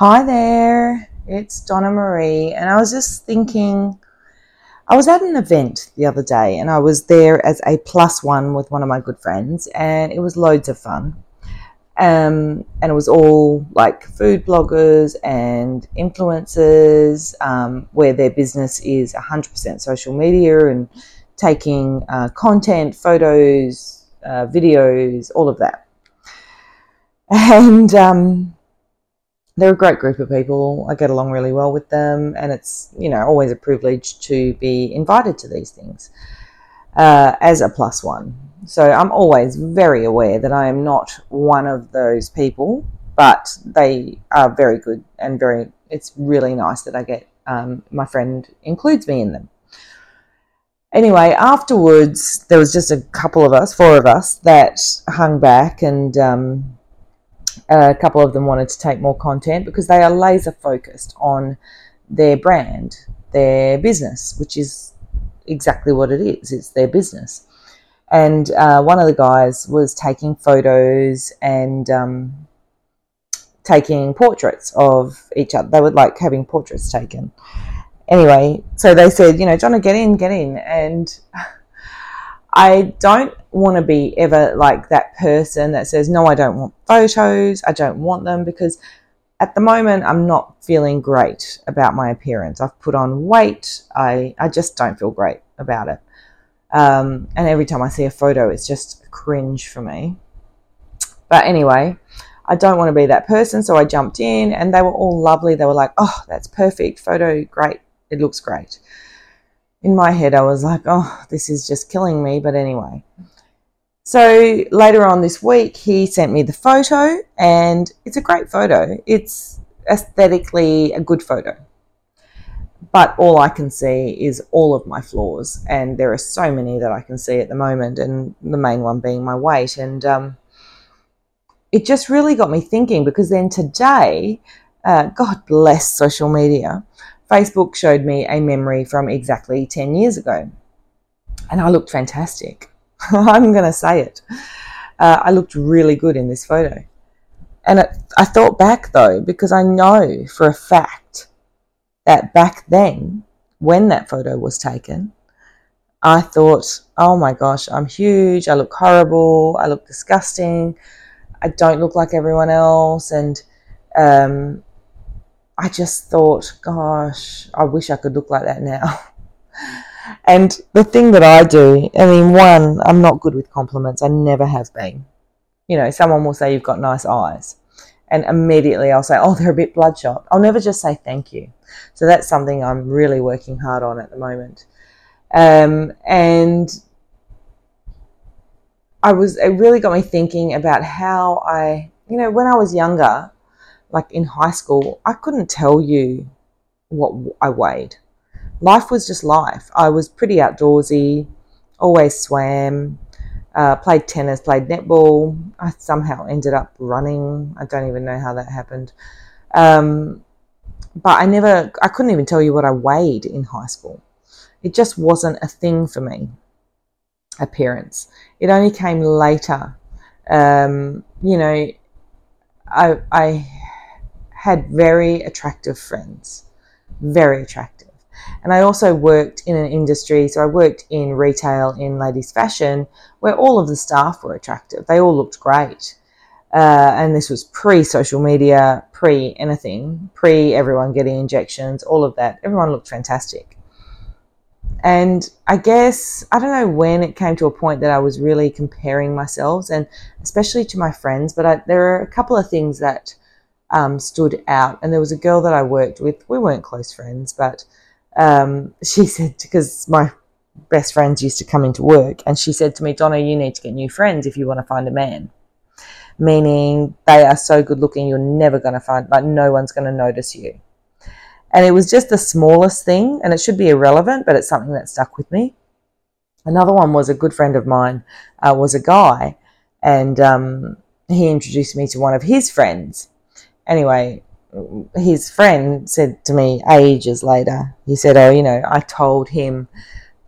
Hi there, it's Donna Marie, and I was just thinking. I was at an event the other day and I was there as a plus one with one of my good friends, and it was loads of fun. Um, and it was all like food bloggers and influencers um, where their business is 100% social media and taking uh, content, photos, uh, videos, all of that. And um, they're a great group of people. I get along really well with them, and it's you know always a privilege to be invited to these things uh, as a plus one. So I'm always very aware that I am not one of those people, but they are very good and very. It's really nice that I get um, my friend includes me in them. Anyway, afterwards there was just a couple of us, four of us, that hung back and. Um, a couple of them wanted to take more content because they are laser focused on their brand, their business, which is exactly what it is. It's their business. And uh, one of the guys was taking photos and um, taking portraits of each other. They would like having portraits taken. Anyway, so they said, you know, Johnny, get in, get in. And I don't want to be ever like that person that says, no, I don't want photos, I don't want them, because at the moment I'm not feeling great about my appearance. I've put on weight, I, I just don't feel great about it. Um, and every time I see a photo, it's just cringe for me. But anyway, I don't want to be that person, so I jumped in and they were all lovely. They were like, oh, that's perfect, photo, great, it looks great in my head, I was like, oh, this is just killing me. But anyway. So later on this week, he sent me the photo, and it's a great photo. It's aesthetically a good photo. But all I can see is all of my flaws, and there are so many that I can see at the moment, and the main one being my weight. And um, it just really got me thinking because then today, uh, God bless social media, Facebook showed me a memory from exactly 10 years ago. And I looked fantastic. I'm going to say it. Uh, I looked really good in this photo. And it, I thought back though, because I know for a fact that back then, when that photo was taken, I thought, oh my gosh, I'm huge. I look horrible. I look disgusting. I don't look like everyone else. And um, I just thought, gosh, I wish I could look like that now. and the thing that I do, I mean, one, I'm not good with compliments. I never have been. You know, someone will say you've got nice eyes. And immediately I'll say, oh, they're a bit bloodshot. I'll never just say thank you. So that's something I'm really working hard on at the moment. Um, and I was, it really got me thinking about how I, you know, when I was younger, like in high school, I couldn't tell you what I weighed. Life was just life. I was pretty outdoorsy, always swam, uh, played tennis, played netball. I somehow ended up running. I don't even know how that happened. Um, but I never, I couldn't even tell you what I weighed in high school. It just wasn't a thing for me, appearance. It only came later. Um, you know, I, I had very attractive friends, very attractive. And I also worked in an industry, so I worked in retail in ladies' fashion, where all of the staff were attractive. They all looked great. Uh, and this was pre social media, pre anything, pre everyone getting injections, all of that. Everyone looked fantastic. And I guess, I don't know when it came to a point that I was really comparing myself, and especially to my friends, but I, there are a couple of things that um, stood out. And there was a girl that I worked with. We weren't close friends, but um, she said because my best friends used to come into work, and she said to me, "Donna, you need to get new friends if you want to find a man." Meaning they are so good looking, you're never going to find like no one's going to notice you. And it was just the smallest thing, and it should be irrelevant, but it's something that stuck with me. Another one was a good friend of mine uh, was a guy, and um, he introduced me to one of his friends anyway, his friend said to me ages later, he said, Oh, you know, I told him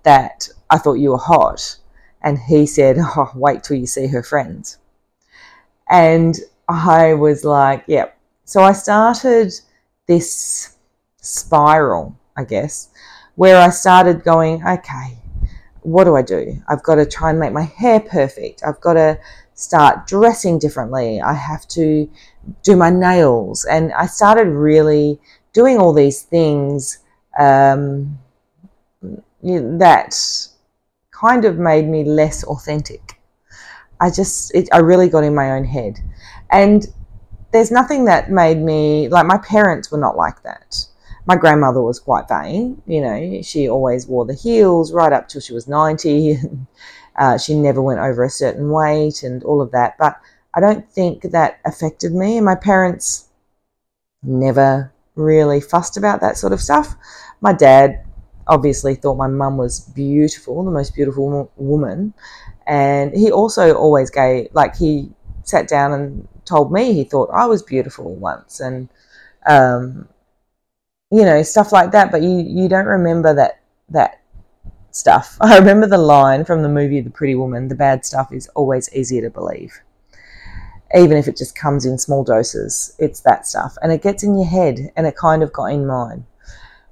that I thought you were hot. And he said, Oh, wait till you see her friends. And I was like, Yep. Yeah. So I started this spiral, I guess, where I started going, okay, what do I do? I've got to try and make my hair perfect. I've got to start dressing differently. I have to do my nails. And I started really doing all these things um, that kind of made me less authentic. I just, it, I really got in my own head. And there's nothing that made me, like, my parents were not like that. My grandmother was quite vain, you know, she always wore the heels right up till she was 90. And, uh, she never went over a certain weight and all of that. But I don't think that affected me. And my parents never really fussed about that sort of stuff. My dad obviously thought my mum was beautiful, the most beautiful woman. And he also always gave, like, he sat down and told me he thought I was beautiful once. And, um, you know, stuff like that. But you, you don't remember that, that stuff. I remember the line from the movie The Pretty Woman the bad stuff is always easier to believe even if it just comes in small doses, it's that stuff. And it gets in your head, and it kind of got in mine.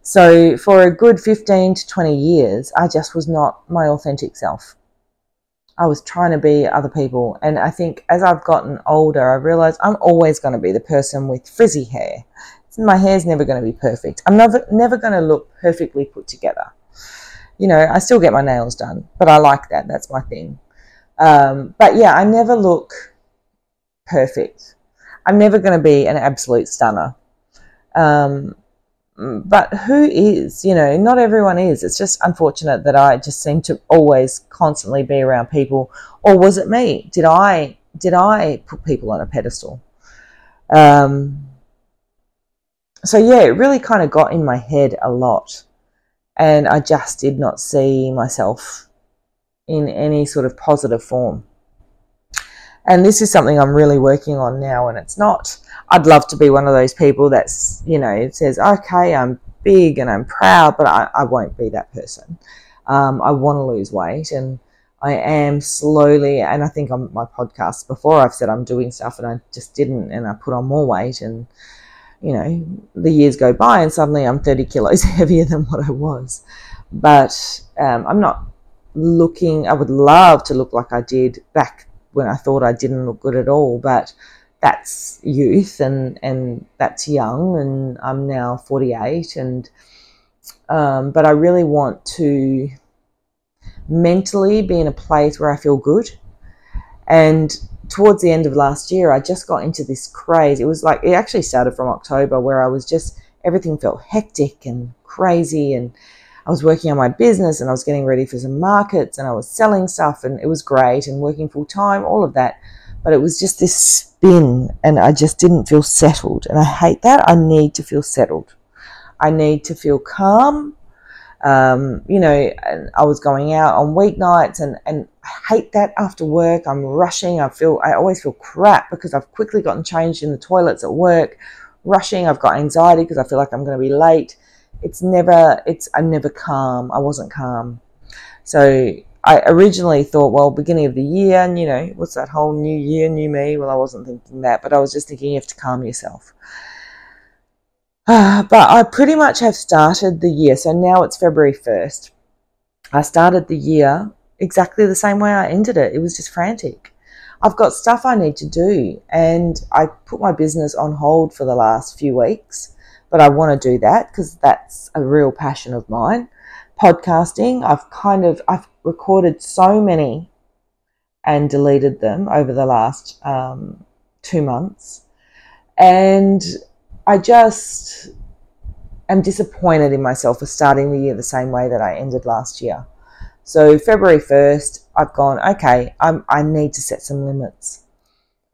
So for a good 15 to 20 years, I just was not my authentic self. I was trying to be other people. And I think as I've gotten older, I realized I'm always going to be the person with frizzy hair. My hair's never going to be perfect. I'm never, never going to look perfectly put together. You know, I still get my nails done, but I like that. That's my thing. Um, but yeah, I never look perfect. I'm never going to be an absolute stunner. Um, but who is? You know, not everyone is. It's just unfortunate that I just seem to always constantly be around people. Or was it me? Did I did I put people on a pedestal? Um, so yeah, it really kind of got in my head a lot, and I just did not see myself in any sort of positive form. And this is something I'm really working on now. And it's not, I'd love to be one of those people that's, you know, it says, okay, I'm big and I'm proud, but I, I won't be that person. Um, I want to lose weight and I am slowly, and I think on my podcast before I've said I'm doing stuff and I just didn't, and I put on more weight, and you know, the years go by and suddenly I'm 30 kilos heavier than what I was. But um, I'm not looking, I would love to look like I did back when I thought I didn't look good at all. But that's youth and, and that's young, and I'm now 48. And um, but I really want to mentally be in a place where I feel good. And towards the end of last year, I just got into this craze. It was like it actually started from October, where I was just everything felt hectic and crazy and I was working on my business and I was getting ready for some markets and I was selling stuff and it was great and working full time, all of that. But it was just this spin and I just didn't feel settled. And I hate that. I need to feel settled. I need to feel calm. Um, you know, and I was going out on weeknights and, and I hate that after work. I'm rushing. I feel, I always feel crap because I've quickly gotten changed in the toilets at work, rushing. I've got anxiety because I feel like I'm going to be late it's never it's I'm never calm. I wasn't calm. So I originally thought, well, beginning of the year, and you know, what's that whole new year, new me? Well, I wasn't thinking that, but I was just thinking you have to calm yourself. Uh, but I pretty much have started the year. So now it's February 1st. I started the year exactly the same way I ended it. It was just frantic. I've got stuff I need to do, and I put my business on hold for the last few weeks but I want to do that because that's a real passion of mine. Podcasting, I've kind of I've recorded so many and deleted them over the last um, two months, and I just am disappointed in myself for starting the year the same way that I ended last year. So February first, I've gone okay. I'm, I need to set some limits.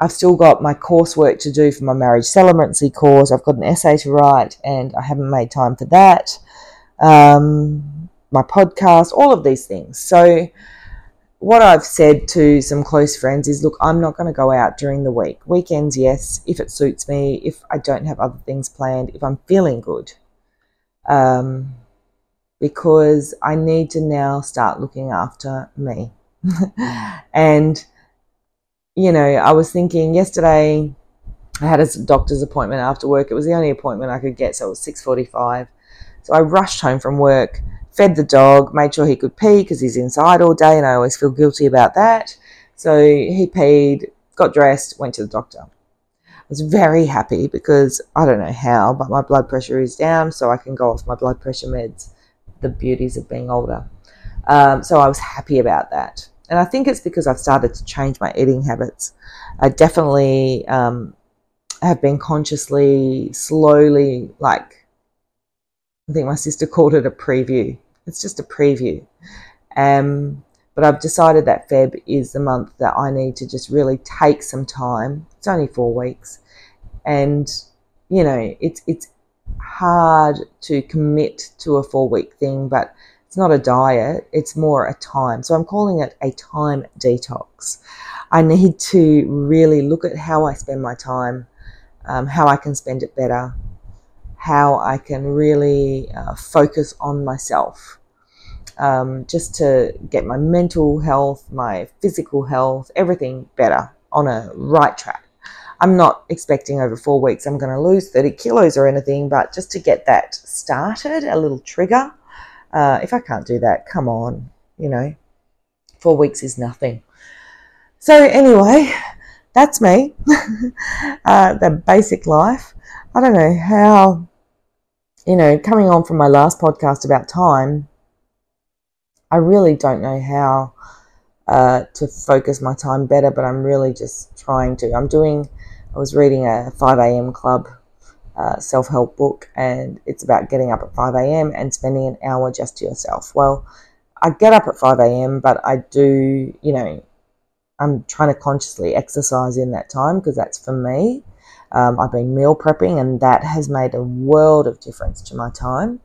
I've still got my coursework to do for my marriage celebrancy course. I've got an essay to write, and I haven't made time for that. Um, my podcast, all of these things. So, what I've said to some close friends is look, I'm not going to go out during the week. Weekends, yes, if it suits me, if I don't have other things planned, if I'm feeling good. Um, because I need to now start looking after me. and you know, I was thinking yesterday, I had a doctor's appointment after work. It was the only appointment I could get, so it was 6:45. So I rushed home from work, fed the dog, made sure he could pee because he's inside all day, and I always feel guilty about that. So he peed, got dressed, went to the doctor. I was very happy because I don't know how, but my blood pressure is down, so I can go off my blood pressure meds. The beauties of being older. Um, so I was happy about that. And I think it's because I've started to change my eating habits. I definitely um, have been consciously, slowly, like, I think my sister called it a preview. It's just a preview. Um, but I've decided that Feb is the month that I need to just really take some time. It's only four weeks. And, you know, it's, it's hard to commit to a four week thing, but it's not a diet, it's more a time. So I'm calling it a time detox. I need to really look at how I spend my time, um, how I can spend it better, how I can really uh, focus on myself. Um, just to get my mental health, my physical health, everything better on a right track. I'm not expecting over four weeks I'm going to lose 30 kilos or anything, but just to get that started, a little trigger, uh, if I can't do that, come on, you know, four weeks is nothing. So, anyway, that's me. uh, the basic life. I don't know how, you know, coming on from my last podcast about time, I really don't know how uh, to focus my time better, but I'm really just trying to. I'm doing, I was reading a 5 a.m. club uh, self help book, and it's about getting up at 5 a.m. and spending an hour just to yourself. Well, I get up at 5 a.m., but I do, you know, I'm trying to consciously exercise in that time because that's for me. Um, I've been meal prepping, and that has made a world of difference to my time.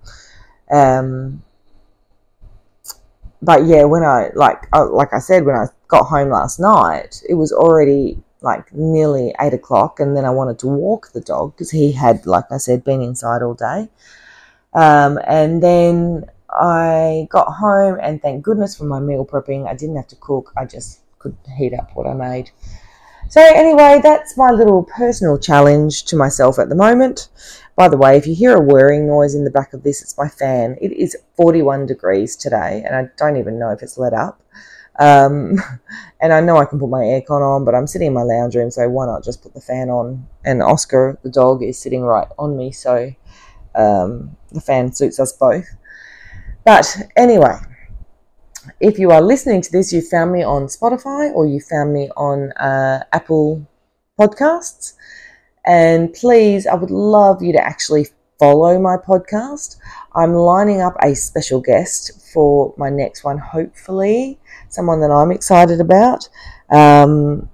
Um, but yeah, when I like uh, like I said, when I got home last night, it was already like nearly eight o'clock, and then I wanted to walk the dog because he had, like I said, been inside all day. Um, and then I got home, and thank goodness for my meal prepping, I didn't have to cook. I just could heat up what I made. So, anyway, that's my little personal challenge to myself at the moment. By the way, if you hear a whirring noise in the back of this, it's my fan. It is 41 degrees today, and I don't even know if it's let up. Um, and I know I can put my aircon on, but I'm sitting in my lounge room, so why not just put the fan on? And Oscar, the dog, is sitting right on me, so um, the fan suits us both. But anyway, if you are listening to this, you found me on Spotify or you found me on uh, Apple Podcasts. And please, I would love you to actually follow my podcast. I'm lining up a special guest for my next one, hopefully, someone that I'm excited about. Um,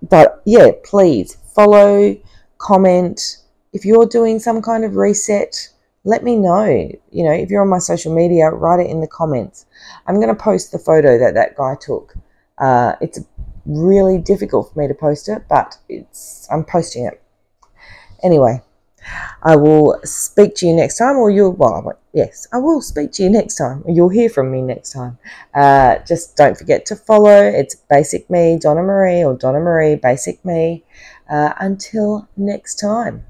but yeah, please follow, comment. If you're doing some kind of reset, let me know. You know, if you're on my social media, write it in the comments. I'm going to post the photo that that guy took. Uh, it's really difficult for me to post it, but it's I'm posting it anyway. I will speak to you next time, or you'll, well, yes, I will speak to you next time. You'll hear from me next time. Uh, just don't forget to follow. It's Basic Me, Donna Marie, or Donna Marie, Basic Me. Uh, until next time.